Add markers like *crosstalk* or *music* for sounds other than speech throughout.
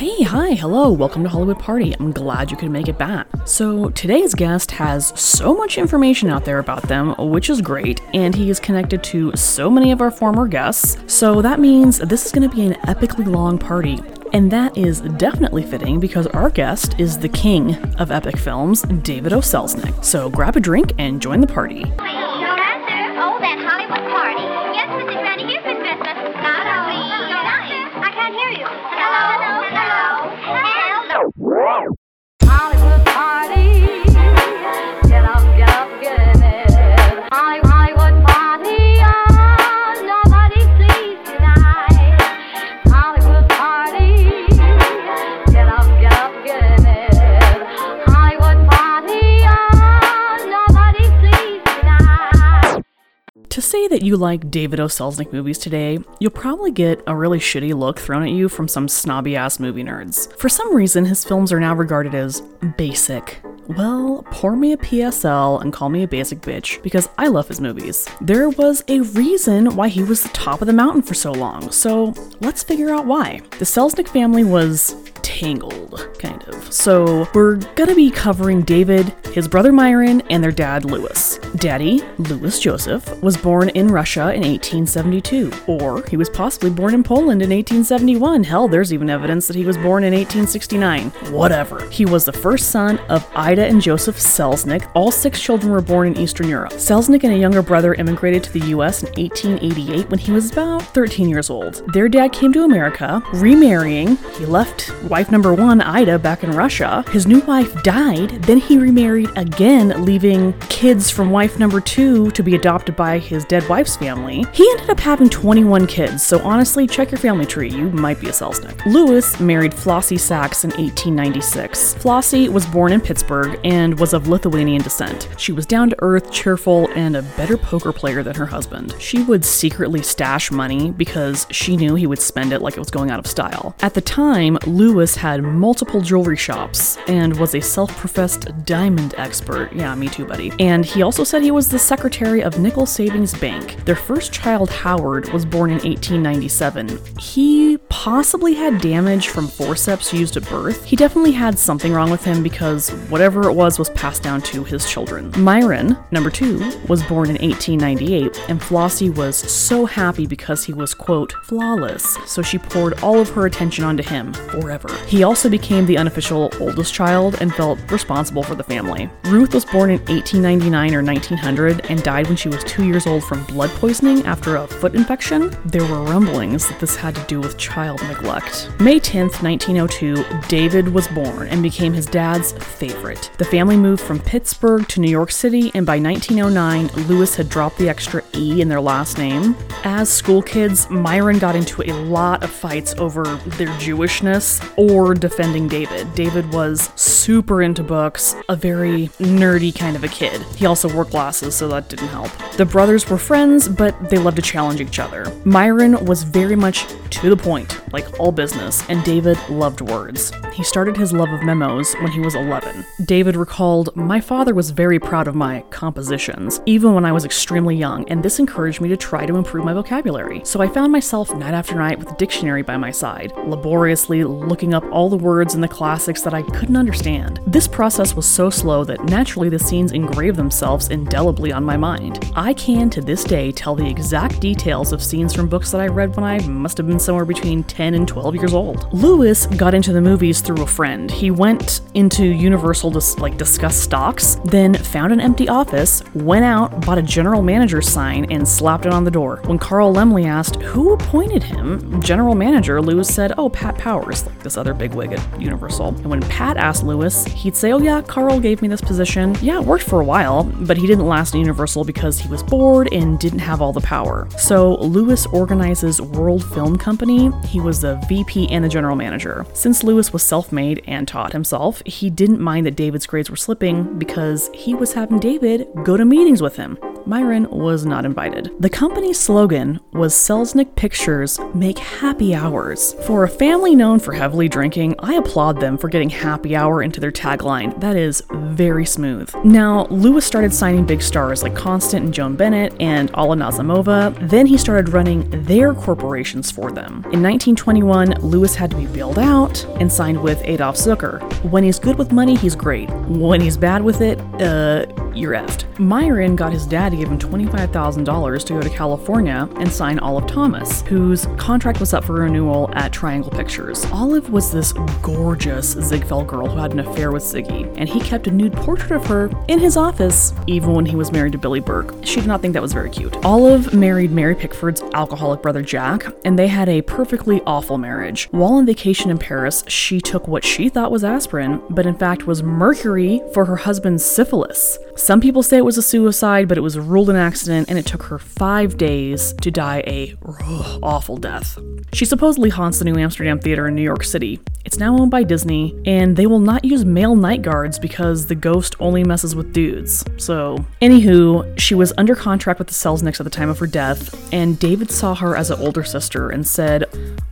Hey, hi, hello, welcome to Hollywood Party. I'm glad you could make it back. So, today's guest has so much information out there about them, which is great, and he is connected to so many of our former guests. So, that means this is going to be an epically long party. And that is definitely fitting because our guest is the king of epic films, David O. Selznick. So, grab a drink and join the party. Say that you like David O. Selznick movies today, you'll probably get a really shitty look thrown at you from some snobby ass movie nerds. For some reason, his films are now regarded as basic. Well, pour me a PSL and call me a basic bitch because I love his movies. There was a reason why he was the top of the mountain for so long, so let's figure out why. The Selznick family was tangled, kind of. So we're gonna be covering David, his brother Myron, and their dad Louis. Daddy, Louis Joseph, was born in Russia in 1872, or he was possibly born in Poland in 1871. Hell, there's even evidence that he was born in 1869. Whatever. He was the first son of Ida and Joseph Selznick. All six children were born in Eastern Europe. Selznick and a younger brother immigrated to the US in 1888 when he was about 13 years old. Their dad came to America, remarrying. He left wife number one, Ida, back in Russia. His new wife died, then he remarried again, leaving kids from wife number two to be adopted by his dead wife's family. He ended up having 21 kids, so honestly, check your family tree. You might be a Selznick. Lewis married Flossie Sachs in 1896. Flossie was born in Pittsburgh and was of Lithuanian descent. She was down to earth, cheerful, and a better poker player than her husband. She would secretly stash money because she knew he would spend it like it was going out of style. At the time, Lewis had multiple jewelry shops and was a self professed diamond expert. Yeah, me too, buddy. And he also said he was the secretary of Nickel Savings Bank. Their first child, Howard, was born in 1897. He possibly had damage from forceps used at birth. He definitely had something wrong with him because whatever it was was passed down to his children. Myron, number two, was born in 1898, and Flossie was so happy because he was, quote, flawless, so she poured all of her attention onto him forever. He also became the unofficial oldest child and felt responsible for the family. Ruth was born in 1899 or 1900 and died when she was two years old from blood poisoning after a foot infection. There were rumblings that this had to do with child neglect. May 10th, 1902, David was born and became his dad's favorite. The family moved from Pittsburgh to New York City, and by 1909, Lewis had dropped the extra E in their last name. As school kids, Myron got into a lot of fights over their Jewishness or defending David. David was super into books, a very nerdy kind of a kid. He also wore glasses, so that didn't help. The brothers were friends, but they loved to challenge each other. Myron was very much to the point, like all business, and David loved words. He started his love of memos when he was 11. David recalled, My father was very proud of my compositions, even when I was extremely young, and this encouraged me to try to improve my vocabulary. So I found myself night after night with a dictionary by my side, laboriously looking up all the words in the classics that I couldn't understand. This process was so slow that naturally the scenes engraved themselves indelibly on my mind. I can to this day tell the exact details of scenes from books that I read when I must have been somewhere between 10 and 12 years old. Lewis got into the movies through a friend. He went into Universal like discuss stocks, then found an empty office, went out, bought a general manager sign, and slapped it on the door. When Carl Laemmle asked who appointed him, general manager, Lewis said, "Oh, Pat Powers, like this other bigwig at Universal." And when Pat asked Lewis, he'd say, "Oh yeah, Carl gave me this position. Yeah, it worked for a while, but he didn't last at Universal because he was bored and didn't have all the power." So Lewis organizes World Film Company. He was the VP and the general manager. Since Lewis was self-made and taught himself, he didn't mind that David's grades were slipping because he was having David go to meetings with him. Myron was not invited. The company's slogan was Selznick Pictures Make Happy Hours. For a family known for heavily drinking, I applaud them for getting happy hour into their tagline. That is very smooth. Now, Lewis started signing big stars like Constance and Joan Bennett and Alla Nazimova. Then he started running their corporations for them. In 1921, Lewis had to be bailed out and signed with Adolph Zukor. When he's good with money, he's great. When he's bad with it, uh, you're effed. Myron got his dad to give him $25,000 to go to California and sign Olive Thomas, whose contract was up for renewal at Triangle Pictures. Olive was this gorgeous Ziegfeld girl who had an affair with Ziggy, and he kept a nude portrait of her in his office, even when he was married to Billie Burke. She did not think that was very cute. Olive married Mary Pickford's alcoholic brother Jack, and they had a perfectly awful marriage. While on vacation in Paris, she took what she thought was aspirin, but in fact was mercury for her husband's syphilis. Some people say it was a suicide, but it was ruled an accident, and it took her five days to die a ugh, *sighs* awful death. She supposedly haunts the New Amsterdam Theater in New York City. It's now owned by Disney, and they will not use male night guards because the ghost only messes with dudes. So, anywho, she was under contract with the Selznicks at the time of her death, and David saw her as an older sister and said,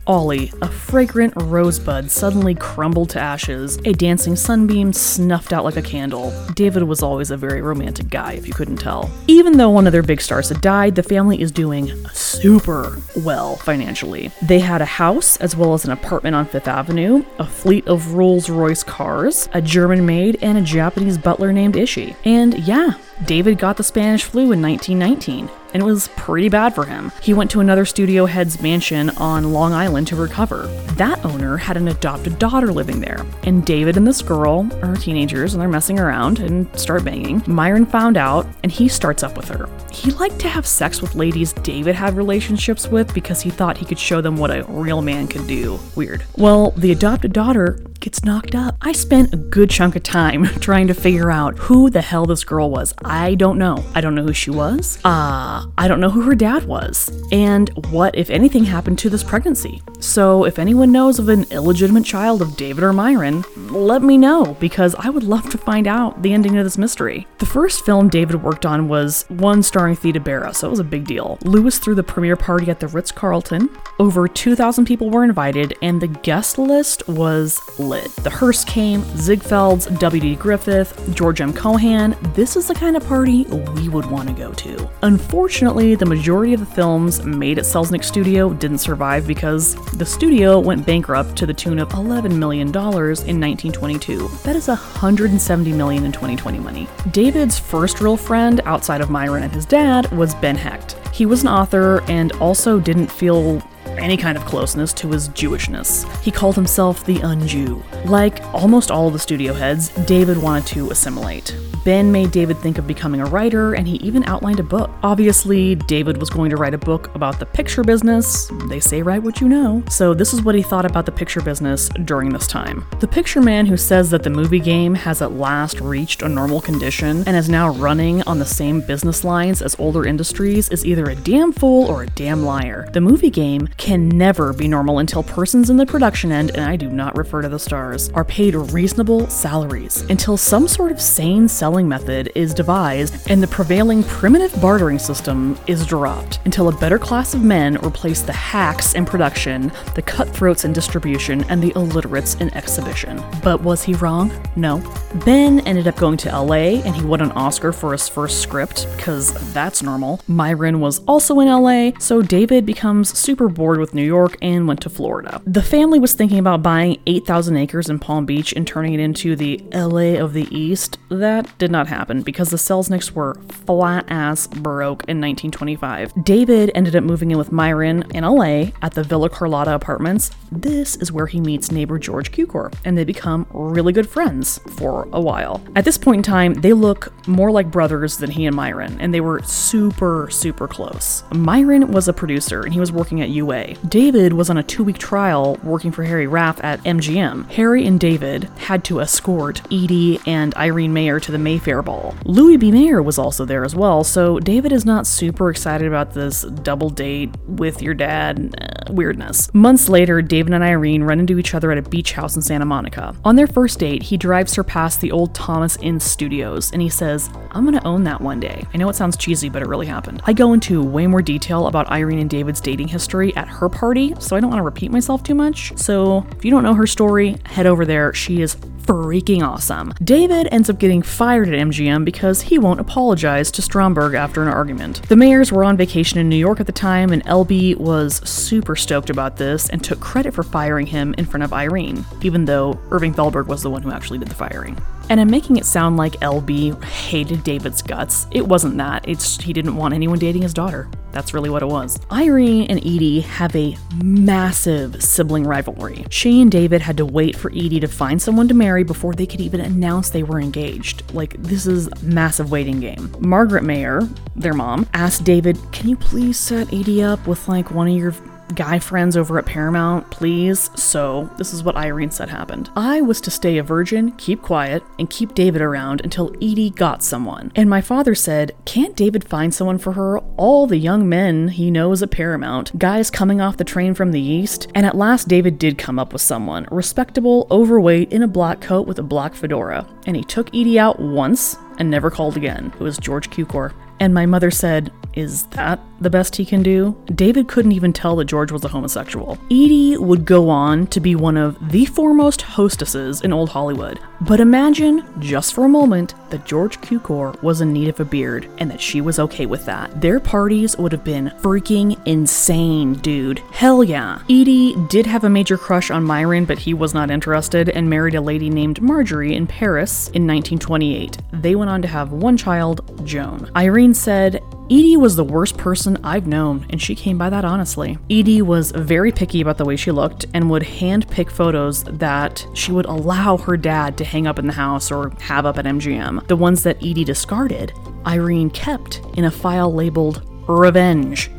Ollie, a fragrant rosebud suddenly crumbled to ashes, a dancing sunbeam snuffed out like a candle. David was always a very romantic guy, if you couldn't tell. Even though one of their big stars had died, the family is doing super well financially. They had a house as well as an apartment on Fifth Avenue, a fleet of Rolls Royce cars, a German maid, and a Japanese butler named Ishi. And yeah, David got the Spanish flu in 1919 and it was pretty bad for him. He went to another studio head's mansion on Long Island to recover. That owner had an adopted daughter living there, and David and this girl are teenagers and they're messing around and start banging. Myron found out and he starts up with her. He liked to have sex with ladies David had relationships with because he thought he could show them what a real man could do. Weird. Well, the adopted daughter gets knocked up. I spent a good chunk of time *laughs* trying to figure out who the hell this girl was. I don't know. I don't know who she was. Uh, I don't know who her dad was. And what, if anything, happened to this pregnancy. So if anyone knows of an illegitimate child of David or Myron, let me know because I would love to find out the ending of this mystery. The first film David worked on was one starring Theda Bara, so it was a big deal. Lewis threw the premiere party at the Ritz Carlton. Over 2,000 people were invited, and the guest list was The Hearst came, Ziegfelds, W.D. Griffith, George M. Cohan. This is the kind of party we would want to go to. Unfortunately, the majority of the films made at Selznick Studio didn't survive because the studio went bankrupt to the tune of $11 million in 1922. That is 170 million in 2020 money. David's first real friend outside of Myron and his dad was Ben Hecht. He was an author and also didn't feel any kind of closeness to his Jewishness. He called himself the Unjew. Like almost all of the studio heads, David wanted to assimilate. Ben made David think of becoming a writer, and he even outlined a book. Obviously, David was going to write a book about the picture business. They say write what you know. So, this is what he thought about the picture business during this time. The picture man who says that the movie game has at last reached a normal condition and is now running on the same business lines as older industries is either a damn fool or a damn liar. The movie game can never be normal until persons in the production end, and I do not refer to the stars, are paid reasonable salaries, until some sort of sane selling method is devised and the prevailing primitive bartering system is dropped, until a better class of men replace the hacks in production, the cutthroats in distribution, and the illiterates in exhibition. But was he wrong? No. Ben ended up going to LA and he won an Oscar for his first script, because that's normal. Myron was also in LA, so David becomes super bored with New York and went to Florida. The family was thinking about buying 8,000 acres in Palm Beach and turning it into the LA of the East. That did not happen because the Selznicks were flat ass broke in 1925. David ended up moving in with Myron in LA at the Villa Carlotta apartments. This is where he meets neighbor George Cukor, and they become really good friends for a while. At this point in time, they look more like brothers than he and Myron, and they were super, super close. Myron was a producer and he was working at UA LA. David was on a two week trial working for Harry Rapf at MGM. Harry and David had to escort Edie and Irene Mayer to the Mayfair Ball. Louis B. Mayer was also there as well, so David is not super excited about this double date with your dad uh, weirdness. Months later, David and Irene run into each other at a beach house in Santa Monica. On their first date, he drives her past the old Thomas Ince studios and he says, I'm gonna own that one day. I know it sounds cheesy, but it really happened. I go into way more detail about Irene and David's dating history at her party, so I don't want to repeat myself too much. So if you don't know her story, head over there. She is freaking awesome. David ends up getting fired at MGM because he won't apologize to Stromberg after an argument. The Mayers were on vacation in New York at the time, and LB was super stoked about this and took credit for firing him in front of Irene, even though Irving Thalberg was the one who actually did the firing. And I'm making it sound like LB hated David's guts. It wasn't that. It's he didn't want anyone dating his daughter. That's really what it was. Irene and Edie have a massive sibling rivalry. She and David had to wait for Edie to find someone to marry before they could even announce they were engaged. Like, this is massive waiting game. Margaret Mayer, their mom, asked David, Can you please set Edie up with like one of your guy friends over at Paramount, please. So, this is what Irene said happened. I was to stay a virgin, keep quiet, and keep David around until Edie got someone. And my father said, Can't David find someone for her? All the young men he knows at Paramount, guys coming off the train from the east. And at last, David did come up with someone respectable, overweight, in a black coat with a black fedora. And he took Edie out once and never called again. It was George Cukor. And my mother said, Is that the best he can do? David couldn't even tell that George was a homosexual. Edie would go on to be one of the foremost hostesses in Old Hollywood. But imagine, just for a moment, that George Cukor was in need of a beard and that she was okay with that. Their parties would have been freaking insane, dude. Hell yeah. Edie did have a major crush on Myron, but he was not interested and married a lady named Marjorie in Paris in 1928. They went on to have one child, Joan. Irene said, Edie was the worst person I've known, and she came by that honestly. Edie was very picky about the way she looked and would hand pick photos that she would allow her dad to hang up in the house or have up at MGM. The ones that Edie discarded, Irene kept in a file labeled Revenge.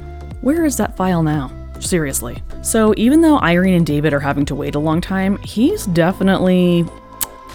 Where is that file now? Seriously. So, even though Irene and David are having to wait a long time, he's definitely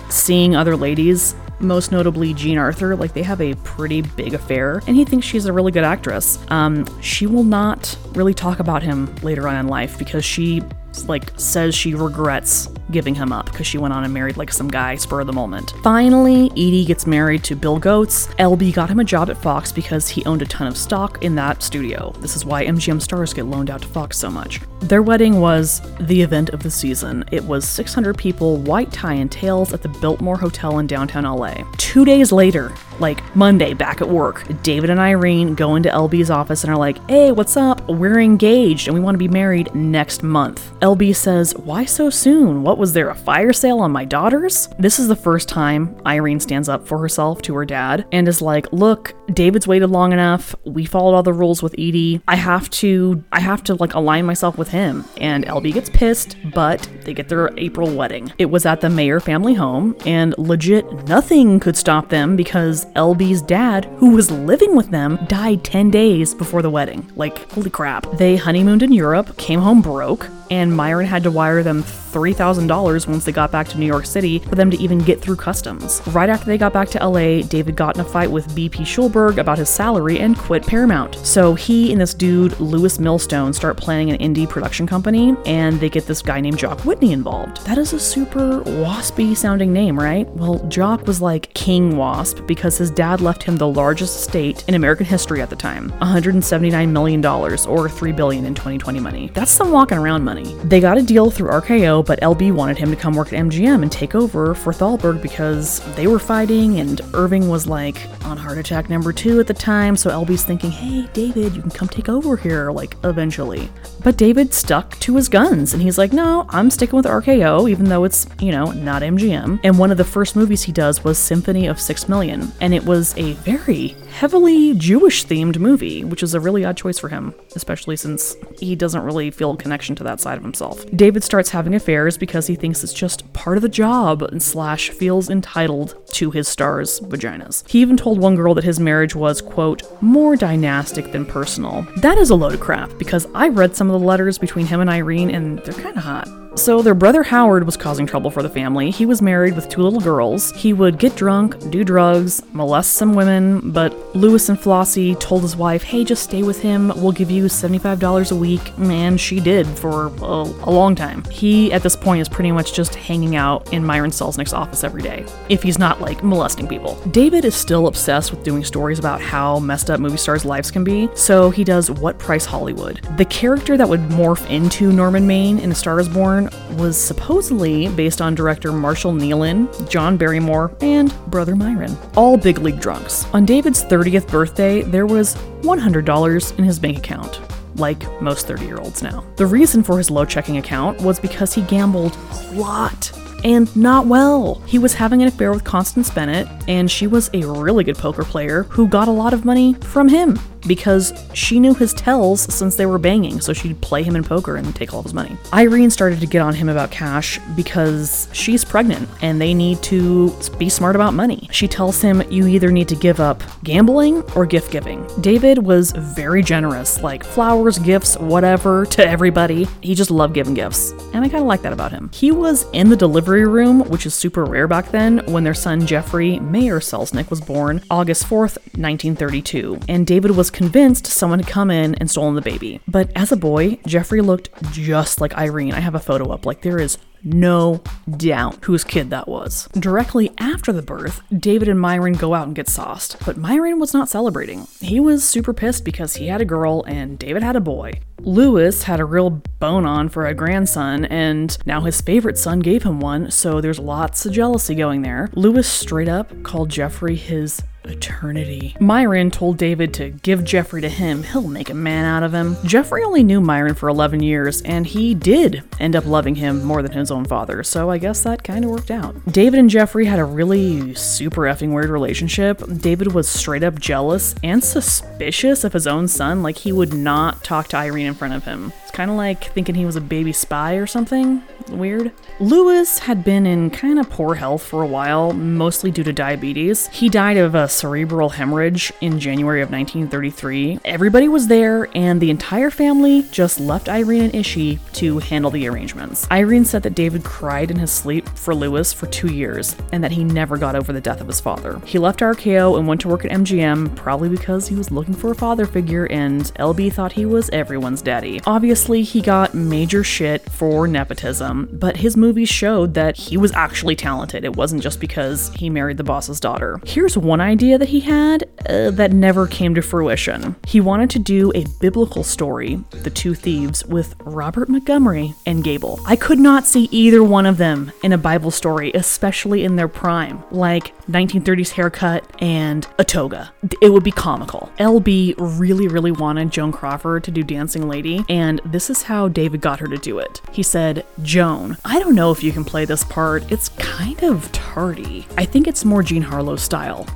seeing other ladies most notably Jean Arthur, like they have a pretty big affair, and he thinks she's a really good actress. Um, she will not really talk about him later on in life because she like says she regrets giving him up because she went on and married like some guy spur of the moment. Finally, Edie gets married to Bill Goetz. LB got him a job at Fox because he owned a ton of stock in that studio. This is why MGM stars get loaned out to Fox so much. Their wedding was the event of the season. It was 600 people, white tie and tails at the Biltmore Hotel in downtown LA. Two days later, like Monday, back at work, David and Irene go into LB's office and are like, hey, what's up? We're engaged and we want to be married next month. LB says, why so soon? What was there, a fire sale on my daughters? This is the first time Irene stands up for herself to her dad and is like, look, David's waited long enough. We followed all the rules with Edie. I have to, I have to like align myself with him. And LB gets pissed, but they get their April wedding. It was at the Mayer family home, and legit nothing could stop them because LB's dad, who was living with them, died 10 days before the wedding. Like, holy crap. They honeymooned in Europe, came home broke, and Myron had to wire them $3,000 once they got back to New York City for them to even get through customs. Right after they got back to LA, David got in a fight with BP Schulberg about his salary and quit Paramount. So he and this dude, Lewis Milestone, start planning an indie production company, and they get this guy named Jock Whitney involved. That is a super waspy sounding name, right? Well, Jock was like King Wasp because his dad left him the largest estate in American history at the time $179 million, or 3 billion in 2020 money. That's some walking around money. They got a deal through RKO, but LB wanted him to come work at MGM and take over for Thalberg because they were fighting, and Irving was like on heart attack number two at the time. So LB's thinking, hey, David, you can come take over here, like eventually. But David stuck to his guns and he's like, no, I'm sticking with RKO, even though it's, you know, not MGM. And one of the first movies he does was Symphony of Six Million. And it was a very heavily Jewish themed movie, which is a really odd choice for him, especially since he doesn't really feel a connection to that side of himself. David starts having affairs affairs because he thinks it's just part of the job and slash feels entitled to his stars' vaginas. He even told one girl that his marriage was, quote, more dynastic than personal. That is a load of crap because I read some of the letters between him and Irene and they're kind of hot. So, their brother Howard was causing trouble for the family. He was married with two little girls. He would get drunk, do drugs, molest some women, but Lewis and Flossie told his wife, hey, just stay with him. We'll give you $75 a week. And she did for a, a long time. He, at this point, is pretty much just hanging out in Myron Selznick's office every day, if he's not like molesting people. David is still obsessed with doing stories about how messed up movie stars' lives can be, so he does What Price Hollywood. The character that would morph into Norman Maine in A Star is Born was supposedly based on director Marshall Neilan, John Barrymore, and Brother Myron, all big league drunks. On David's 30th birthday, there was $100 in his bank account. Like most 30 year olds now. The reason for his low checking account was because he gambled a lot and not well. He was having an affair with Constance Bennett, and she was a really good poker player who got a lot of money from him because she knew his tells since they were banging, so she'd play him in poker and take all his money. Irene started to get on him about cash because she's pregnant and they need to be smart about money. She tells him you either need to give up gambling or gift giving. David was very generous, like flowers, gifts, whatever, to everybody. He just loved giving gifts, and I kind of like that about him. He was in the delivery room, which is super rare back then, when their son Jeffrey Mayer Selznick was born August 4th, 1932, and David was convinced someone had come in and stolen the baby. But as a boy, Jeffrey looked just like Irene. I have a photo up. Like there is no doubt whose kid that was. Directly after the birth, David and Myron go out and get sauced, but Myron was not celebrating. He was super pissed because he had a girl and David had a boy. Lewis had a real bone on for a grandson, and now his favorite son gave him one, so there's lots of jealousy going there. Lewis straight up called Jeffrey his eternity. Myron told David to give Jeffrey to him, he'll make a man out of him. Jeffrey only knew Myron for 11 years, and he did end up loving him more than his own father, so I guess that kind of worked out. David and Jeffrey had a really super effing weird relationship. David was straight up jealous and suspicious of his own son, like he would not talk to Irene in front of him. Kind of like thinking he was a baby spy or something. Weird. Lewis had been in kind of poor health for a while, mostly due to diabetes. He died of a cerebral hemorrhage in January of 1933. Everybody was there, and the entire family just left Irene and Ishi to handle the arrangements. Irene said that David cried in his sleep for Lewis for two years, and that he never got over the death of his father. He left RKO and went to work at MGM, probably because he was looking for a father figure, and LB thought he was everyone's daddy. Obviously, he got major shit for nepotism, but his movies showed that he was actually talented. It wasn't just because he married the boss's daughter. Here's one idea that he had uh, that never came to fruition. He wanted to do a biblical story, The Two Thieves, with Robert Montgomery and Gable. I could not see either one of them in a Bible story, especially in their prime, like 1930s haircut and a toga. It would be comical. LB really, really wanted Joan Crawford to do Dancing Lady, and this is how David got her to do it. He said, Joan, I don't know if you can play this part. It's kind of tardy. I think it's more Jean Harlow style.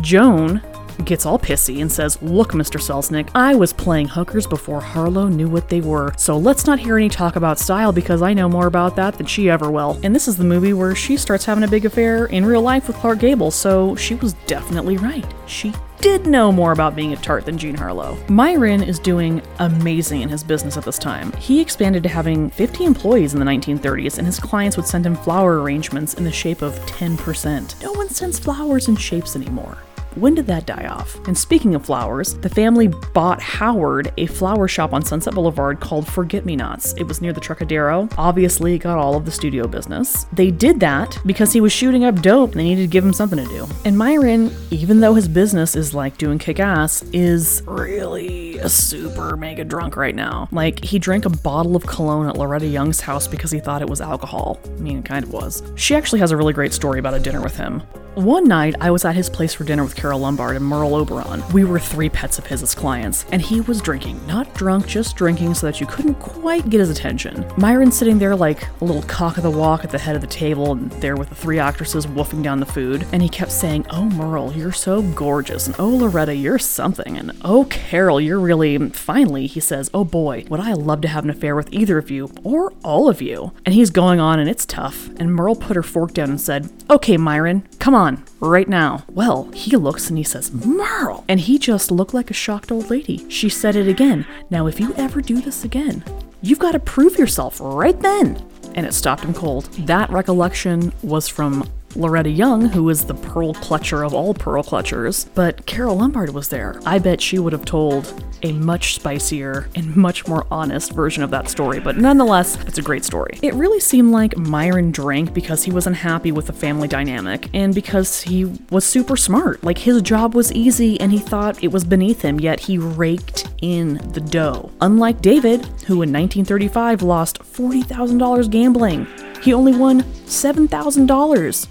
Joan gets all pissy and says, Look, Mr. Selznick, I was playing hookers before Harlow knew what they were, so let's not hear any talk about style because I know more about that than she ever will. And this is the movie where she starts having a big affair in real life with Clark Gable, so she was definitely right. She did know more about being a tart than Jean Harlow. Myron is doing amazing in his business at this time. He expanded to having 50 employees in the 1930s, and his clients would send him flower arrangements in the shape of 10%. No one sends flowers in shapes anymore. When did that die off? And speaking of flowers, the family bought Howard a flower shop on Sunset Boulevard called Forget Me Nots. It was near the Trocadero. Obviously, it got all of the studio business. They did that because he was shooting up dope and they needed to give him something to do. And Myron, even though his business is like doing kick ass, is really a super mega drunk right now. Like, he drank a bottle of cologne at Loretta Young's house because he thought it was alcohol. I mean, it kind of was. She actually has a really great story about a dinner with him. One night, I was at his place for dinner with Carole Lombard and Merle Oberon. We were three pets of his as clients, and he was drinking. Not drunk, just drinking so that you couldn't quite get his attention. Myron's sitting there like a little cock of the walk at the head of the table, and there with the three actresses wolfing down the food, and he kept saying, Oh, Merle, you're so gorgeous, and oh, Loretta, you're something, and oh, Carol, you're really, finally, he says, Oh boy, would I love to have an affair with either of you, or all of you. And he's going on, and it's tough. And Merle put her fork down and said, Okay, Myron, come on, right now. Well, he looks and he says, Merle! And he just looked like a shocked old lady. She said it again. Now, if you ever do this again, you've got to prove yourself right then. And it stopped him cold. That recollection was from Loretta Young, who is the pearl clutcher of all pearl clutchers, but Carole Lombard was there. I bet she would have told a much spicier and much more honest version of that story, but nonetheless, it's a great story. It really seemed like Myron drank because he was unhappy with the family dynamic and because he was super smart. Like his job was easy and he thought it was beneath him, yet he raked in the dough. Unlike David, who in 1935 lost $40,000 gambling, he only won $7,000.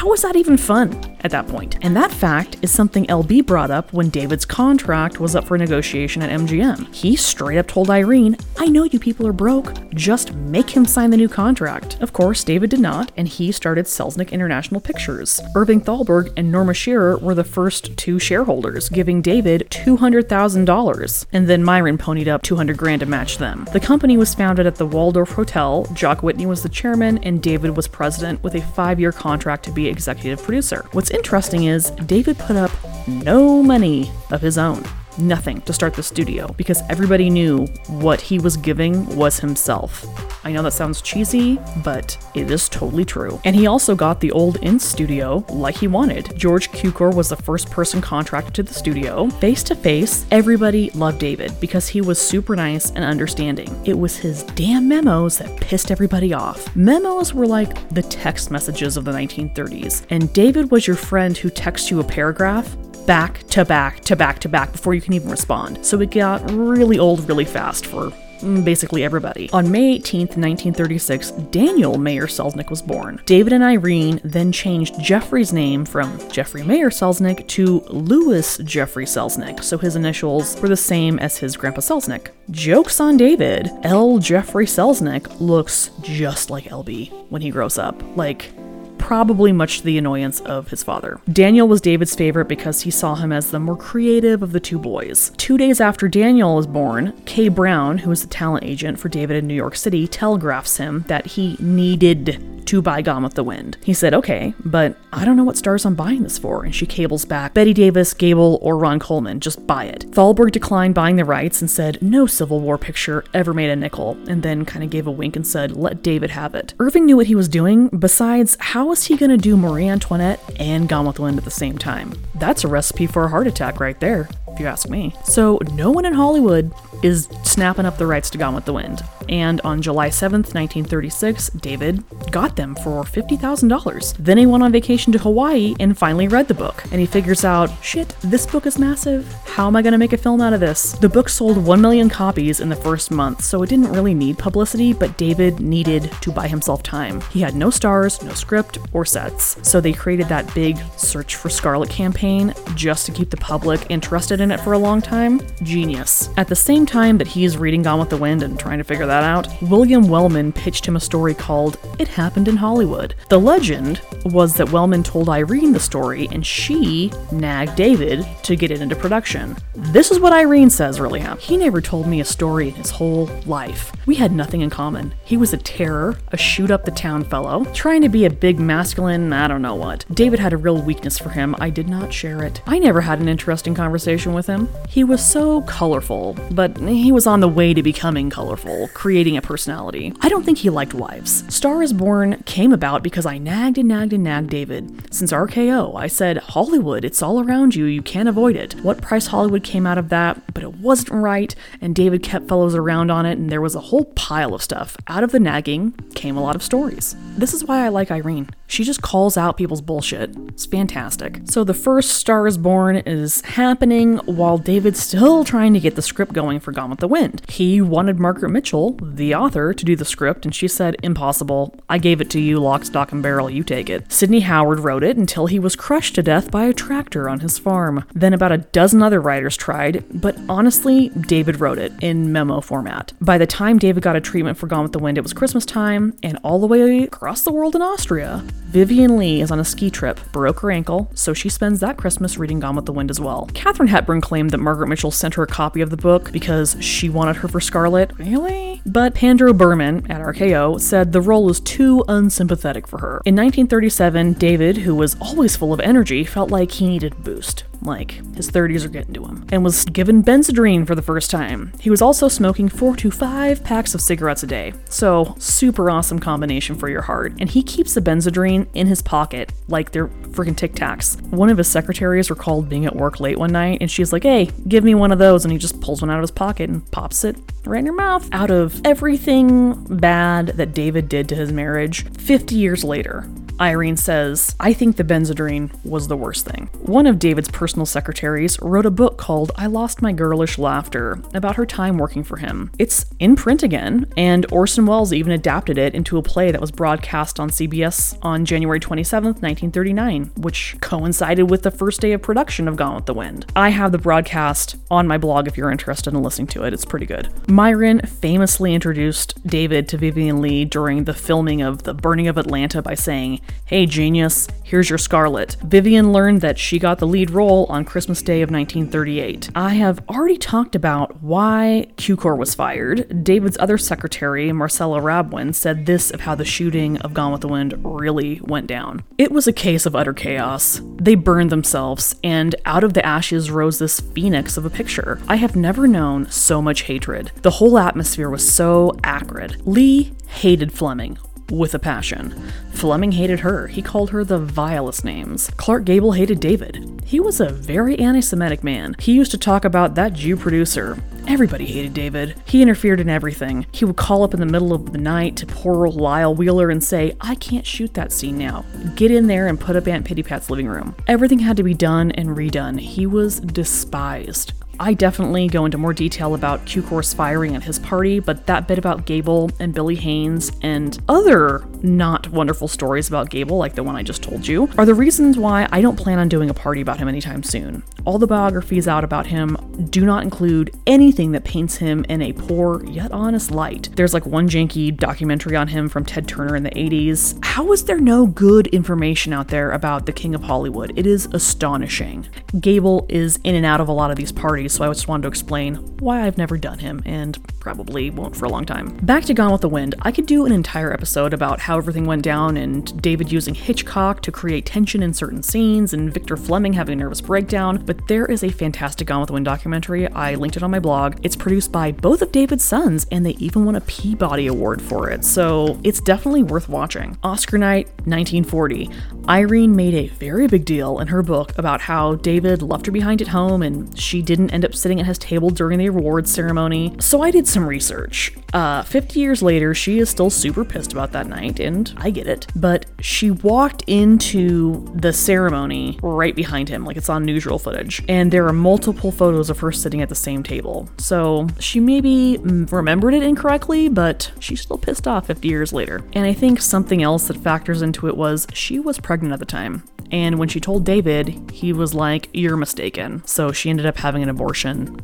How was that even fun at that point? And that fact is something LB brought up when David's contract was up for negotiation at MGM. He straight up told Irene, I know you people are broke, just make him sign the new contract. Of course, David did not, and he started Selznick International Pictures. Irving Thalberg and Norma Shearer were the first two shareholders, giving David $200,000, and then Myron ponied up 200 grand to match them. The company was founded at the Waldorf Hotel, Jock Whitney was the chairman, and David was president with a five-year contract to be executive producer. What's interesting is David put up no money of his own. Nothing to start the studio because everybody knew what he was giving was himself. I know that sounds cheesy, but it is totally true. And he also got the old Ince studio like he wanted. George Cukor was the first person contracted to the studio. Face to face, everybody loved David because he was super nice and understanding. It was his damn memos that pissed everybody off. Memos were like the text messages of the 1930s, and David was your friend who texts you a paragraph back to back to back to back before you can even respond. So it got really old really fast for mm, basically everybody. On May 18th, 1936, Daniel Mayer Selznick was born. David and Irene then changed Jeffrey's name from Jeffrey Mayer Selznick to Louis Jeffrey Selznick, so his initials were the same as his grandpa Selznick. Joke's on David. L. Jeffrey Selznick looks just like LB when he grows up. Like, probably much to the annoyance of his father. Daniel was David's favorite because he saw him as the more creative of the two boys. Two days after Daniel was born, Kay Brown, who was the talent agent for David in New York City, telegraphs him that he needed to buy Gone with the Wind. He said, okay, but I don't know what stars I'm buying this for. And she cables back Bette Davis, Gable, or Ron Colman. Just buy it. Thalberg declined buying the rights and said, no Civil War picture ever made a nickel, and then kind of gave a wink and said, let David have it. Irving knew what he was doing. Besides, how was he going to do Marie Antoinette and Gone with the Wind at the same time? That's a recipe for a heart attack right there if you ask me. So, no one in Hollywood is snapping up the rights to Gone with the Wind. And on July 7th, 1936, David got them for $50,000. Then he went on vacation to Hawaii and finally read the book. And he figures out, shit, this book is massive. How am I going to make a film out of this? The book sold 1 million copies in the first month, so it didn't really need publicity, but David needed to buy himself time. He had no stars, no script, or sets. So they created that big Search for Scarlett campaign just to keep the public interested in it for a long time. Genius. At the same time that he's reading Gone with the Wind and trying to figure that out, William Wellman pitched him a story called It Happened in Hollywood. The legend was that Wellman told Irene the story and she nagged David to get it into production. This is what Irene says really happened. He never told me a story in his whole life. We had nothing in common. He was a terror, a shoot up the town fellow, trying to be a big masculine, I don't know what. David had a real weakness for him. I did not share it. I never had an interesting conversation with him. He was so colorful, but he was on the way to becoming colorful, creating a personality. I don't think he liked wives. Star is Born came about because I nagged and nagged and nagged David. Since RKO, I said, Hollywood, it's all around you, you can't avoid it. What price Hollywood came out of that, but it wasn't right, and David kept fellows around on it, and there was a whole pile of stuff. Out of the nagging came a lot of stories. This is why I like Irene. She just calls out people's bullshit. It's fantastic. So the first Star is Born is happening while David's still trying to get the script going for Gone with the Wind. He wanted Margaret Mitchell, the author, to do the script, and she said, Impossible. I gave it to you, lock, stock, and barrel, you take it. Sidney Howard wrote it until he was crushed to death by a tractor on his farm. Then about a dozen other writers tried, but honestly, David wrote it in memo format. By the time David got a treatment for Gone with the Wind, it was Christmas time, and all the way across the world in Austria, Vivien Leigh is on a ski trip, broke her ankle, so she spends that Christmas reading Gone with the Wind as well. Katharine Hepburn claimed that Margaret Mitchell sent her a copy of the book because she wanted her for Scarlett. Really? But Pandro Berman at RKO said the role was too unsympathetic for her. In 1937, David, who was always full of energy, felt like he needed a boost. Like, his 30s are getting to him. And was given Benzedrine for the first time. He was also smoking four to five packs of cigarettes a day. So, super awesome combination for your heart. And he keeps the Benzedrine in his pocket, like they're freaking Tic Tacs. One of his secretaries recalled being at work late one night, and she's like, hey, give me one of those. And he just pulls one out of his pocket and pops it right in your mouth. Out of everything bad that David did to his marriage, 50 years later, Irene says, I think the Benzedrine was the worst thing. One of David's personal secretaries wrote a book called I Lost My Girlish Laughter about her time working for him. It's in print again, and Orson Welles even adapted it into a play that was broadcast on CBS on January 27th, 1939, which coincided with the first day of production of Gone with the Wind. I have the broadcast on my blog if you're interested in listening to it. It's pretty good. Myron famously introduced David to Vivien Leigh during the filming of The Burning of Atlanta by saying, Hey, genius, here's your Scarlett. Vivian learned that she got the lead role on Christmas Day of 1938. I have already talked about why Cukor was fired. David's other secretary, Marcella Rabwin, said this of how the shooting of Gone with the Wind really went down. It was a case of utter chaos. They burned themselves, and out of the ashes rose this phoenix of a picture. I have never known so much hatred. The whole atmosphere was so acrid. Lee hated Fleming with a passion. Fleming hated her. He called her the vilest names. Clark Gable hated David. He was a very anti Semitic man. He used to talk about that Jew producer. Everybody hated David. He interfered in everything. He would call up in the middle of the night to poor old Lyle Wheeler and say, I can't shoot that scene now. Get in there and put up Aunt Pitty Pat's living room. Everything had to be done and redone. He was despised. I definitely go into more detail about Cukor's firing at his party, but that bit about Gable and Billy Haines and other not wonderful stories about Gable, like the one I just told you, are the reasons why I don't plan on doing a party about him anytime soon. All the biographies out about him do not include anything that paints him in a poor yet honest light. There's like one janky documentary on him from Ted Turner in the 80s. How is there no good information out there about the King of Hollywood? It is astonishing. Gable is in and out of a lot of these parties, so I just wanted to explain why I've never done him and probably won't for a long time. Back to Gone with the Wind, I could do an entire episode about how everything went down and David using Hitchcock to create tension in certain scenes and Victor Fleming having a nervous breakdown, but there is a fantastic Gone with the Wind documentary. I linked it on my blog. It's produced by both of David's sons, and they even won a Peabody Award for it, so it's definitely worth watching. Oscar night, 1940. Irene made a very big deal in her book about how David left her behind at home and she didn't end up sitting at his table during the awards ceremony. So I did some research. Uh, 50 years later, she is still super pissed about that night, and I get it. But she walked into the ceremony right behind him, like it's on newsreel footage, and there are multiple photos of her sitting at the same table. So she maybe remembered it incorrectly, but she's still pissed off 50 years later. And I think something else that factors into it was she was pregnant at the time. And when she told David, he was like, You're mistaken. So she ended up having an.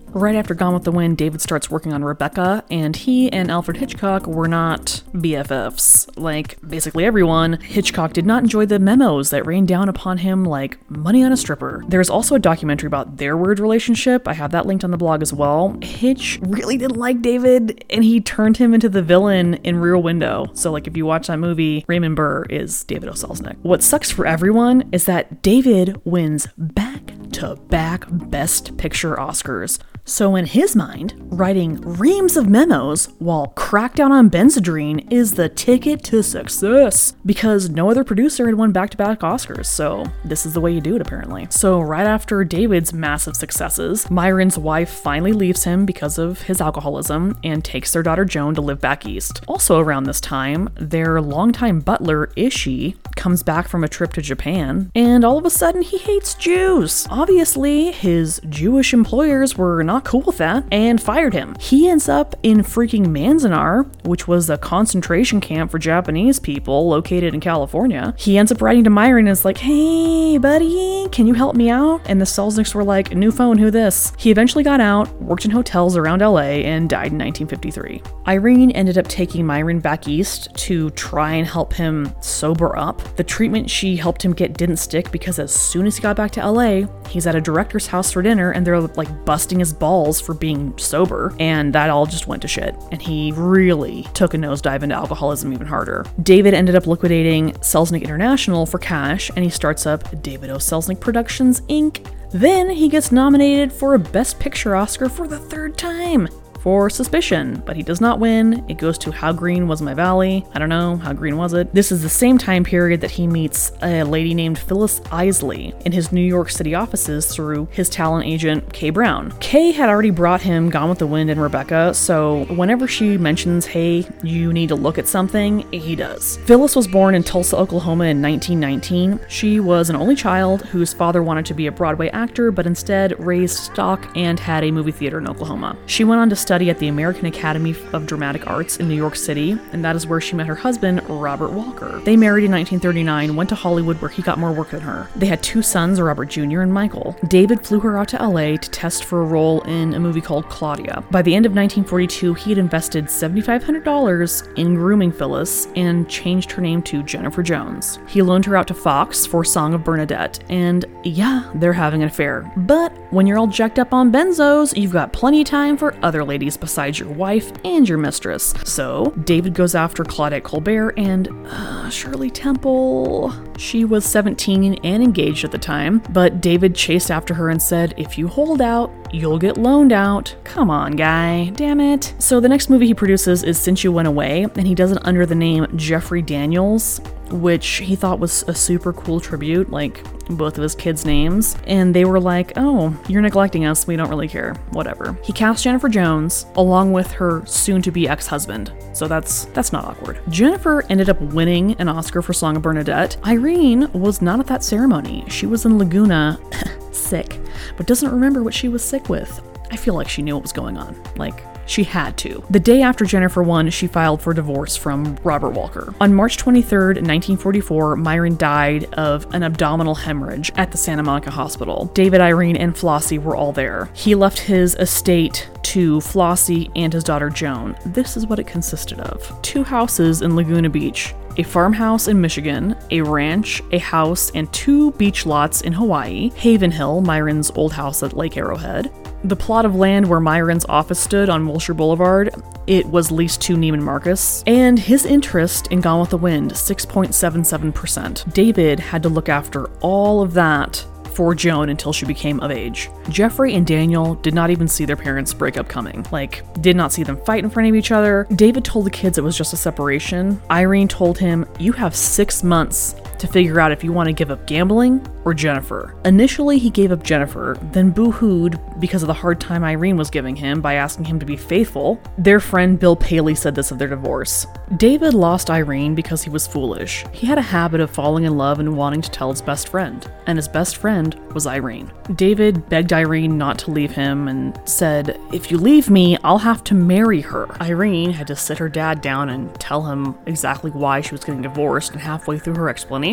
Right after Gone with the Wind, David starts working on Rebecca, and he and Alfred Hitchcock were not BFFs. Like basically everyone, Hitchcock did not enjoy the memos that rained down upon him like money on a stripper. There's also a documentary about their weird relationship. I have that linked on the blog as well. Hitch really didn't like David, and he turned him into the villain in Rear Window. So, like, if you watch that movie, Raymond Burr is David O. Selznick. What sucks for everyone is that David wins back to back Best Picture Oscars. So, in his mind, writing reams of memos while Crackdown on Benzedrine is the ticket to success because no other producer had won back to back Oscars, so this is the way you do it apparently. So, right after David's massive successes, Myron's wife finally leaves him because of his alcoholism and takes their daughter Joan to live back east. Also, around this time, their longtime butler, Ishi, comes back from a trip to Japan, and all of a sudden he hates Jews. Obviously, his Jewish employers were not not cool with that and fired him. He ends up in freaking Manzanar, which was a concentration camp for Japanese people located in California. He ends up writing to Myron and is like, hey, buddy, can you help me out? And the Selznicks were like, new phone, who this? He eventually got out, worked in hotels around LA, and died in 1953. Irene ended up taking Myron back east to try and help him sober up. The treatment she helped him get didn't stick because as soon as he got back to LA, he's at a director's house for dinner and they're like busting his balls for being sober, and that all just went to shit. And he really took a nosedive into alcoholism even harder. David ended up liquidating Selznick International for cash and he starts up David O. Selznick Productions Inc. Then he gets nominated for a Best Picture Oscar for the third time for Suspicion, but he does not win. It goes to How Green Was My Valley. I don't know, how green was it? This is the same time period that he meets a lady named Phyllis Isley in his New York City offices through his talent agent, Kay Brown. Kay had already brought him Gone with the Wind and Rebecca, so whenever she mentions, hey, you need to look at something, he does. Phyllis was born in Tulsa, Oklahoma in 1919. She was an only child whose father wanted to be a Broadway actor, but instead raised stock and had a movie theater in Oklahoma. She went on to study at the American Academy of Dramatic Arts in New York City, and that is where she met her husband, Robert Walker. They married in 1939, went to Hollywood where he got more work than her. They had two sons, Robert Jr. and Michael. David flew her out to LA to test for a role in a movie called Claudia. By the end of 1942, he had invested $7,500 in grooming Phyllis and changed her name to Jennifer Jones. He loaned her out to Fox for Song of Bernadette, and yeah, they're having an affair. But when you're all jacked up on benzos, you've got plenty of time for other ladies besides your wife and your mistress. So, David goes after Claudette Colbert and uh, Shirley Temple. She was 17 and engaged at the time, but David chased after her and said, If you hold out, you'll get loaned out. Come on, guy. Damn it. So, the next movie he produces is Since You Went Away, and he does it under the name Jeffrey Daniels which he thought was a super cool tribute, like both of his kids' names. And they were like, oh, you're neglecting us. We don't really care. Whatever. He cast Jennifer Jones along with her soon to be ex husband. So that's that's not awkward. Jennifer ended up winning an Oscar for Song of Bernadette. Irene was not at that ceremony. She was in Laguna, *laughs* sick, but doesn't remember what she was sick with. I feel like she knew what was going on. Like, she had to. The day after Jennifer won, she filed for divorce from Robert Walker. On March 23, 1944, Myron died of an abdominal hemorrhage at the Santa Monica Hospital. David, Irene, and Flossie were all there. He left his estate to Flossie and his daughter Joan. This is what it consisted of two houses in Laguna Beach, a farmhouse in Michigan, a ranch, a house, and two beach lots in Hawaii, Haven Hill, Myron's old house at Lake Arrowhead. The plot of land where Myron's office stood on Wilshire Boulevard, it was leased to Neiman Marcus, and his interest in Gone with the Wind, 6.77%. David had to look after all of that for Joan until she became of age. Jeffrey and Daniel did not even see their parents breakup coming. Like, did not see them fight in front of each other. David told the kids it was just a separation. Irene told him, You have six months to figure out if you want to give up gambling or Jennifer. Initially, he gave up Jennifer, then boo hooed because of the hard time Irene was giving him by asking him to be faithful. Their friend Bill Paley said this of their divorce. David lost Irene because he was foolish. He had a habit of falling in love and wanting to tell his best friend, and his best friend was Irene. David begged Irene not to leave him and said, If you leave me, I'll have to marry her. Irene had to sit her dad down and tell him exactly why she was getting divorced, and halfway through her explanation,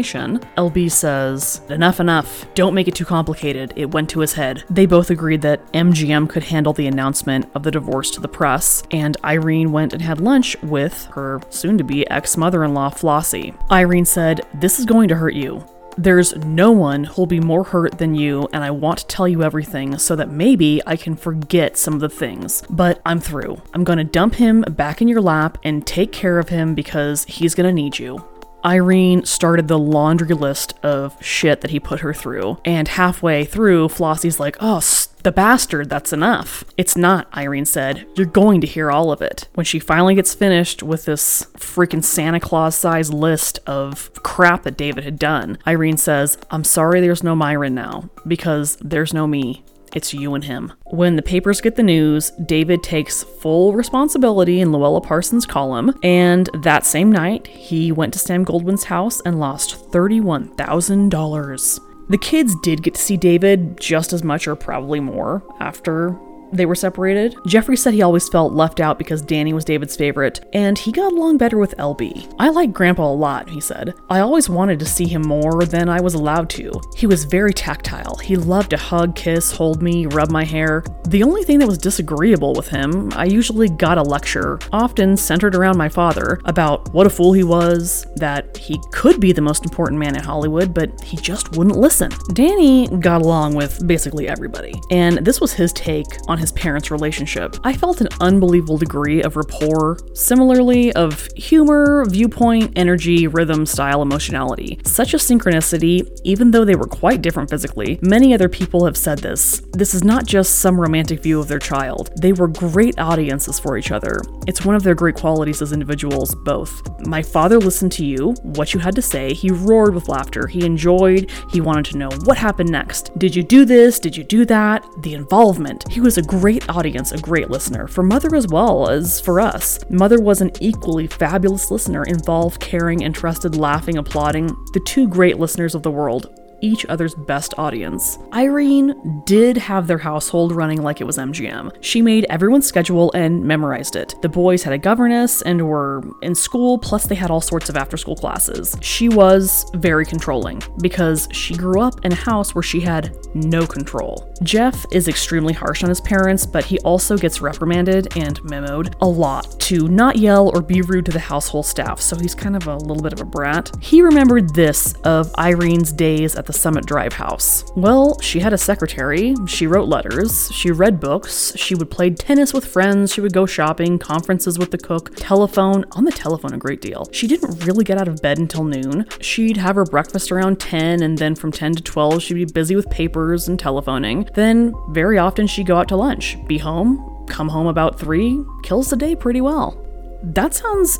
LB says, Enough, enough. Don't make it too complicated. It went to his head. They both agreed that MGM could handle the announcement of the divorce to the press, and Irene went and had lunch with her soon to be ex mother in law, Flossie. Irene said, This is going to hurt you. There's no one who'll be more hurt than you, and I want to tell you everything so that maybe I can forget some of the things. But I'm through. I'm gonna dump him back in your lap and take care of him because he's gonna need you. Irene started the laundry list of shit that he put her through, and halfway through, Flossie's like, oh, the bastard, that's enough. It's not, Irene said. You're going to hear all of it. When she finally gets finished with this freaking Santa Claus sized list of crap that David had done, Irene says, I'm sorry there's no Myron now, because there's no me. It's you and him. When the papers get the news, David takes full responsibility in Louella Parsons' column, and that same night, he went to Sam Goldwyn's house and lost $31,000. The kids did get to see David just as much or probably more after they were separated. Jeffrey said he always felt left out because Danny was David's favorite, and he got along better with LB. I like Grandpa a lot, he said. I always wanted to see him more than I was allowed to. He was very tactile. He loved to hug, kiss, hold me, rub my hair. The only thing that was disagreeable with him, I usually got a lecture, often centered around my father, about what a fool he was, that he could be the most important man in Hollywood, but he just wouldn't listen. Danny got along with basically everybody, and this was his take on his parents' relationship. I felt an unbelievable degree of rapport, similarly of humor, viewpoint, energy, rhythm, style, emotionality. Such a synchronicity, even though they were quite different physically. Many other people have said this. This is not just some romantic view of their child. They were great audiences for each other. It's one of their great qualities as individuals, both. My father listened to you, what you had to say. He roared with laughter. He enjoyed. He wanted to know what happened next. Did you do this? Did you do that? The involvement. He was a great audience, a great listener, for Mother as well as for us. Mother was an equally fabulous listener, involved, caring, interested, laughing, applauding. The two great listeners of the world each other's best audience. Irene did have their household running like it was MGM. She made everyone's schedule and memorized it. The boys had a governess and were in school, plus they had all sorts of after school classes. She was very controlling because she grew up in a house where she had no control. Jeff is extremely harsh on his parents, but he also gets reprimanded and memoed a lot to not yell or be rude to the household staff, so he's kind of a little bit of a brat. He remembered this of Irene's days at the Summit Drive house. Well, she had a secretary, she wrote letters, she read books, she would play tennis with friends, she would go shopping, conferences with the cook, telephone, on the telephone a great deal. She didn't really get out of bed until noon. She'd have her breakfast around 10, and then from 10 to 12, she'd be busy with papers and telephoning. Then, very often, she'd go out to lunch, be home, come home about 3, kills the day pretty well. That sounds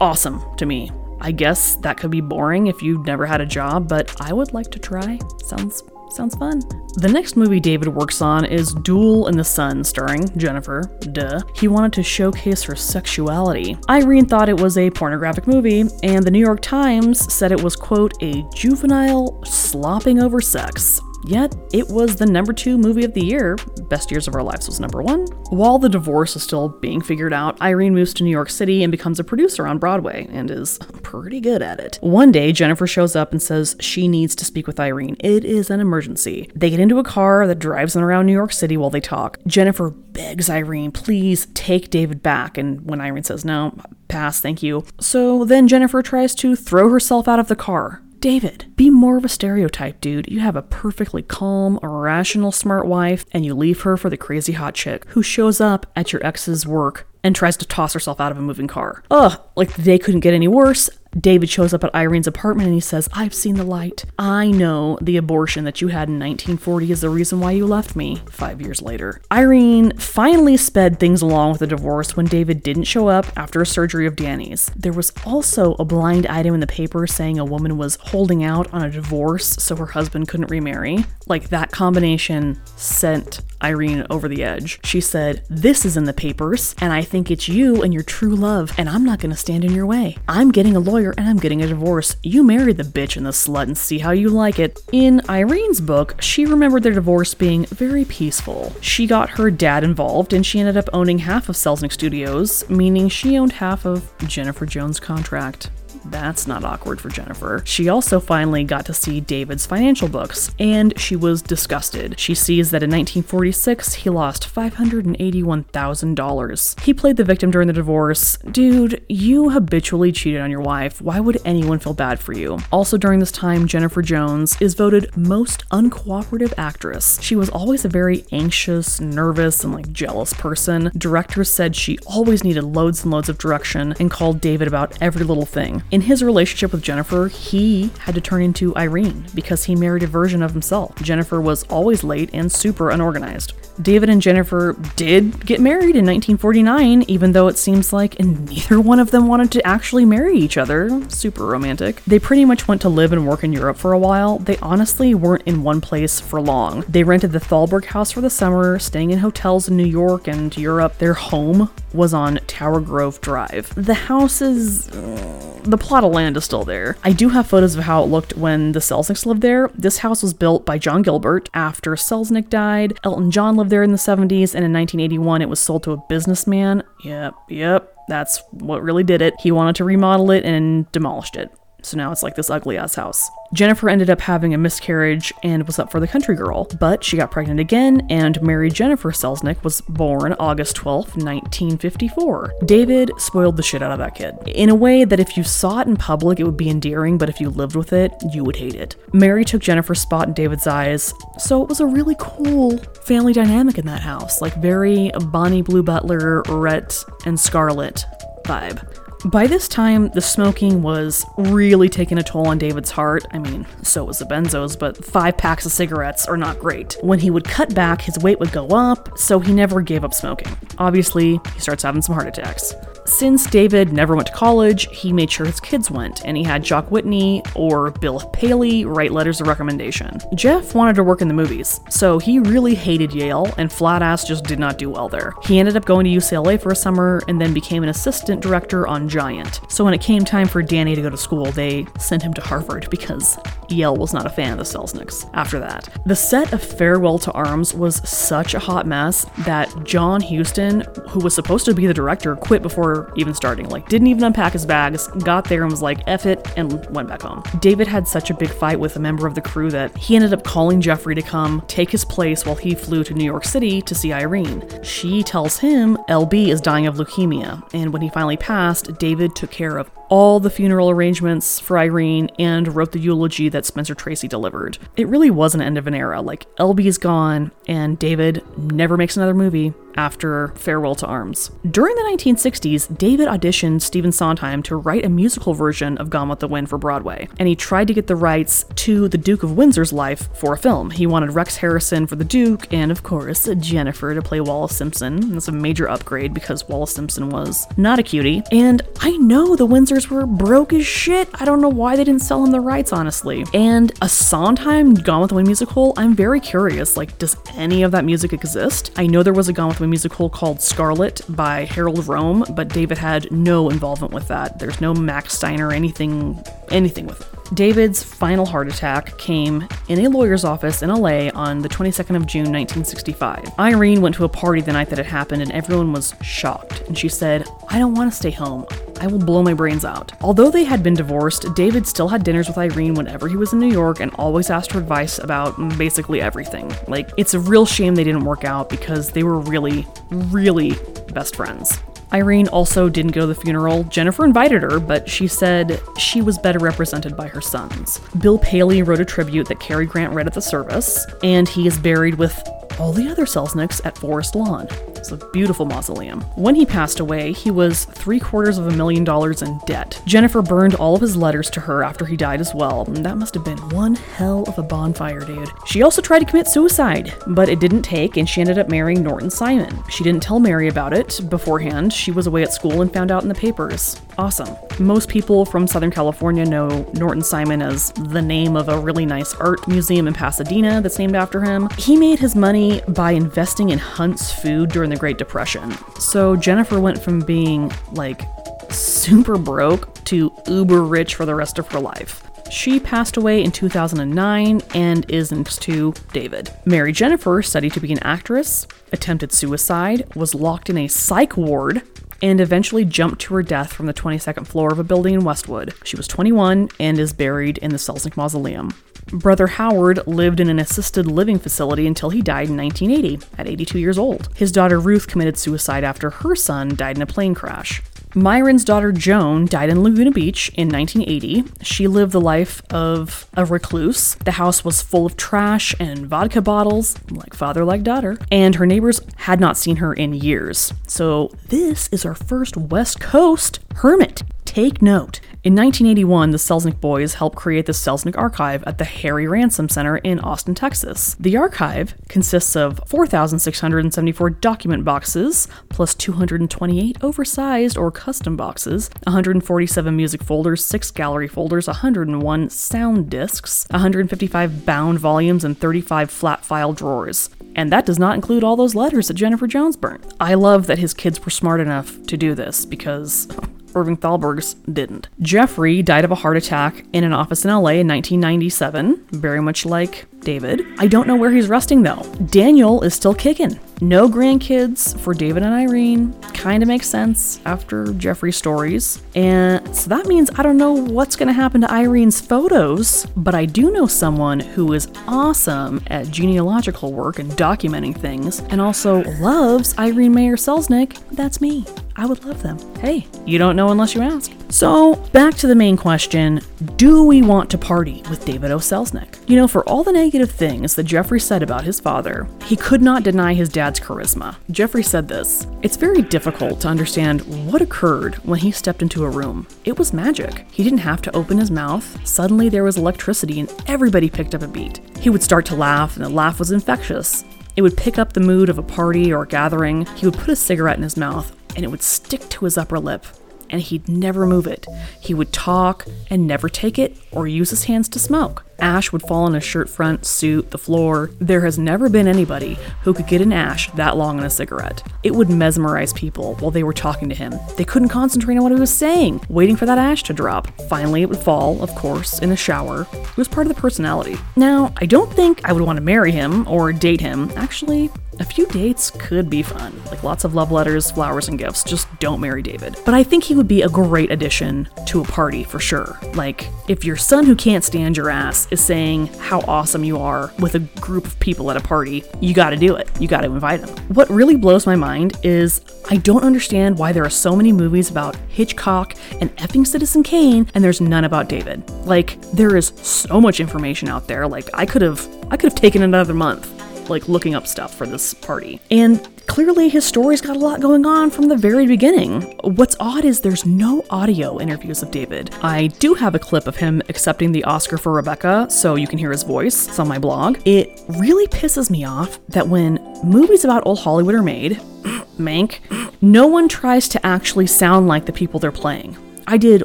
awesome to me. I guess that could be boring if you've never had a job, but I would like to try. Sounds sounds fun. The next movie David works on is Duel in the Sun, starring Jennifer. Duh. He wanted to showcase her sexuality. Irene thought it was a pornographic movie, and the New York Times said it was, quote, a juvenile slopping over sex. Yet, it was the number two movie of the year. Best Years of Our Lives was number one. While the divorce is still being figured out, Irene moves to New York City and becomes a producer on Broadway and is pretty good at it. One day, Jennifer shows up and says she needs to speak with Irene. It is an emergency. They get into a car that drives them around New York City while they talk. Jennifer begs Irene, please take David back. And when Irene says no, pass, thank you. So then Jennifer tries to throw herself out of the car. David, be more of a stereotype, dude. You have a perfectly calm, rational, smart wife, and you leave her for the crazy hot chick who shows up at your ex's work and tries to toss herself out of a moving car. Ugh, like the day couldn't get any worse. David shows up at Irene's apartment and he says, I've seen the light. I know the abortion that you had in 1940 is the reason why you left me five years later. Irene finally sped things along with the divorce when David didn't show up after a surgery of Danny's. There was also a blind item in the paper saying a woman was holding out on a divorce so her husband couldn't remarry. Like that combination sent Irene over the edge. She said, This is in the papers, and I think it's you and your true love, and I'm not gonna stand in your way. I'm getting a lawyer and I'm getting a divorce. You marry the bitch and the slut and see how you like it. In Irene's book, she remembered their divorce being very peaceful. She got her dad involved and she ended up owning half of Selznick Studios, meaning she owned half of Jennifer Jones' contract. That's not awkward for Jennifer. She also finally got to see David's financial books, and she was disgusted. She sees that in 1946, he lost $581,000. He played the victim during the divorce. Dude, you habitually cheated on your wife. Why would anyone feel bad for you? Also, during this time, Jennifer Jones is voted most uncooperative actress. She was always a very anxious, nervous, and like jealous person. Directors said she always needed loads and loads of direction and called David about every little thing. In his relationship with Jennifer, he had to turn into Irene because he married a version of himself. Jennifer was always late and super unorganized. David and Jennifer did get married in 1949, even though it seems like *laughs* neither one of them wanted to actually marry each other. Super romantic. They pretty much went to live and work in Europe for a while. They honestly weren't in one place for long. They rented the Thalberg house for the summer, staying in hotels in New York and Europe. Their home was on Tower Grove Drive. The house is. uh, the plot of land is still there. I do have photos of how it looked when the Selznicks lived there. This house was built by John Gilbert after Selznick died. Elton John lived there in the 70s, and in 1981 it was sold to a businessman. Yep, yep. That's what really did it. He wanted to remodel it and demolished it. So now it's like this ugly ass house. Jennifer ended up having a miscarriage and was up for the country girl, but she got pregnant again, and Mary Jennifer Selznick was born August 12, 1954. David spoiled the shit out of that kid. In a way that if you saw it in public, it would be endearing, but if you lived with it, you would hate it. Mary took Jennifer's spot in David's eyes, so it was a really cool family dynamic in that house, like very Bonnie Blue Butler, Rhett, and Scarlett vibe. By this time, the smoking was really taking a toll on David's heart. I mean, so was the benzos, but five packs of cigarettes are not great. When he would cut back, his weight would go up, so he never gave up smoking. Obviously, he starts having some heart attacks. Since David never went to college, he made sure his kids went, and he had Jock Whitney or Bill Paley write letters of recommendation. Jeff wanted to work in the movies, so he really hated Yale, and flat ass just did not do well there. He ended up going to UCLA for a summer and then became an assistant director on Giant. So when it came time for Danny to go to school, they sent him to Harvard because Yale was not a fan of the Selznicks after that. The set of Farewell to Arms was such a hot mess that John Huston, who was supposed to be the director, quit before even starting. Like, didn't even unpack his bags, got there and was like, F it, and went back home. David had such a big fight with a member of the crew that he ended up calling Jeffrey to come take his place while he flew to New York City to see Irene. She tells him LB is dying of leukemia, and when he finally passed, David took care of all the funeral arrangements for Irene and wrote the eulogy that Spencer Tracy delivered. It really was an end of an era. Like, LB is gone, and David never makes another movie after Farewell to Arms. During the 1960s, David auditioned Stephen Sondheim to write a musical version of Gone with the Wind for Broadway, and he tried to get the rights to the Duke of Windsor's life for a film. He wanted Rex Harrison for the Duke, and of course, Jennifer to play Wallis Simpson. That's a major upgrade because Wallis Simpson was not a cutie. And I know the Windsors were broke as shit. I don't know why they didn't sell him the rights, honestly. And a Sondheim Gone with the Wind musical, I'm very curious. Like, does any of that music exist? I know there was a Gone with Wind musical called Scarlett by Harold Rome, but David had no involvement with that. There's no Max Steiner, anything, anything with it. David's final heart attack came in a lawyer's office in LA on the 22nd of June 1965. Irene went to a party the night that it happened and everyone was shocked. And she said, I don't want to stay home. I will blow my brains out. Although they had been divorced, David still had dinners with Irene whenever he was in New York and always asked her advice about basically everything. Like, it's a real shame they didn't work out because they were really, really best friends. Irene also didn't go to the funeral. Jennifer invited her, but she said she was better represented by her sons. Bill Paley wrote a tribute that Cary Grant read at the service, and he is buried with all the other Selznicks at Forest Lawn. It's a beautiful mausoleum. When he passed away, he was three quarters of a million dollars in debt. Jennifer burned all of his letters to her after he died as well, that must have been one hell of a bonfire, dude. She also tried to commit suicide, but it didn't take, and she ended up marrying Norton Simon. She didn't tell Mary about it beforehand. She was away at school and found out in the papers. Awesome. Most people from Southern California know Norton Simon as the name of a really nice art museum in Pasadena that's named after him. He made his money by investing in Hunt's food during the Great Depression. So Jennifer went from being like super broke to uber rich for the rest of her life. She passed away in 2009 and is next to David. Mary Jennifer studied to be an actress, attempted suicide, was locked in a psych ward, and eventually jumped to her death from the 22nd floor of a building in Westwood. She was 21 and is buried in the Selznick Mausoleum. Brother Howard lived in an assisted living facility until he died in 1980 at 82 years old. His daughter Ruth committed suicide after her son died in a plane crash. Myron's daughter Joan died in Laguna Beach in 1980. She lived the life of a recluse. The house was full of trash and vodka bottles, like father, like daughter, and her neighbors had not seen her in years. So, this is our first West Coast hermit. Take note. In 1981, the Selznick boys helped create the Selznick Archive at the Harry Ransom Center in Austin, Texas. The archive consists of 4,674 document boxes, plus 228 oversized or custom boxes, 147 music folders, 6 gallery folders, 101 sound discs, 155 bound volumes, and 35 flat file drawers. And that does not include all those letters that Jennifer Jones burnt. I love that his kids were smart enough to do this because Irving Thalberg's didn't. Jeffrey died of a heart attack in an office in LA in 1997, very much like David. I don't know where he's resting though. Daniel is still kicking. No grandkids for David and Irene. Kind of makes sense after Jeffrey's stories. And so that means I don't know what's going to happen to Irene's photos, but I do know someone who is awesome at genealogical work and documenting things and also loves Irene Mayer Selznick. That's me. I would love them. Hey, you don't know unless you ask. So, back to the main question Do we want to party with David O. Selznick? You know, for all the negative things that Jeffrey said about his father, he could not deny his dad's charisma. Jeffrey said this It's very difficult to understand what occurred when he stepped into a room. It was magic. He didn't have to open his mouth. Suddenly, there was electricity and everybody picked up a beat. He would start to laugh, and the laugh was infectious. It would pick up the mood of a party or a gathering. He would put a cigarette in his mouth and it would stick to his upper lip, and he'd never move it. He would talk and never take it or use his hands to smoke. Ash would fall on his shirt front, suit, the floor. There has never been anybody who could get an ash that long on a cigarette. It would mesmerize people while they were talking to him. They couldn't concentrate on what he was saying, waiting for that ash to drop. Finally, it would fall, of course, in the shower. It was part of the personality. Now, I don't think I would want to marry him or date him. Actually, a few dates could be fun, like lots of love letters, flowers, and gifts. Just don't marry David. But I think he would be a great addition to a party for sure. Like, if your son who can't stand your ass is saying how awesome you are with a group of people at a party, you gotta do it. You gotta invite him. What really blows my mind is I don't understand why there are so many movies about Hitchcock and effing Citizen Kane and there's none about David. Like, there is so much information out there. Like, I could have I could have taken another month like looking up stuff for this party. And clearly his story's got a lot going on from the very beginning. What's odd is there's no audio interviews of David. I do have a clip of him accepting the Oscar for Rebecca, so you can hear his voice. It's on my blog. It really pisses me off that when movies about old Hollywood are made, *clears throat* Mank, no one tries to actually sound like the people they're playing. I did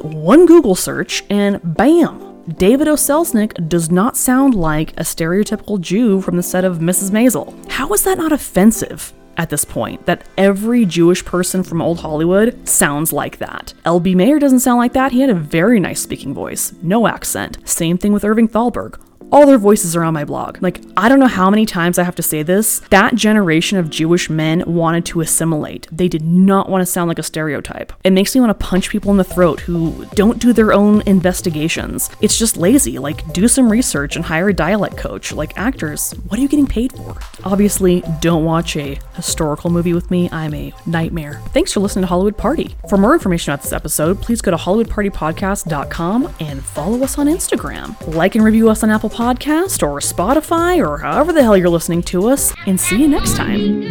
one Google search and bam, David O. Selznick does not sound like a stereotypical Jew from the set of Mrs. Maisel. How is that not offensive? At this point, that every Jewish person from old Hollywood sounds like that. L.B. Mayer doesn't sound like that. He had a very nice speaking voice, no accent. Same thing with Irving Thalberg. All their voices are on my blog. Like, I don't know how many times I have to say this. That generation of Jewish men wanted to assimilate. They did not want to sound like a stereotype. It makes me want to punch people in the throat who don't do their own investigations. It's just lazy. Like, do some research and hire a dialect coach. Like, actors, what are you getting paid for? Obviously, don't watch a historical movie with me. I'm a nightmare. Thanks for listening to Hollywood Party. For more information about this episode, please go to HollywoodPartyPodcast.com and follow us on Instagram. Like and review us on Apple Podcast or Spotify or however the hell you're listening to us, and see you next time.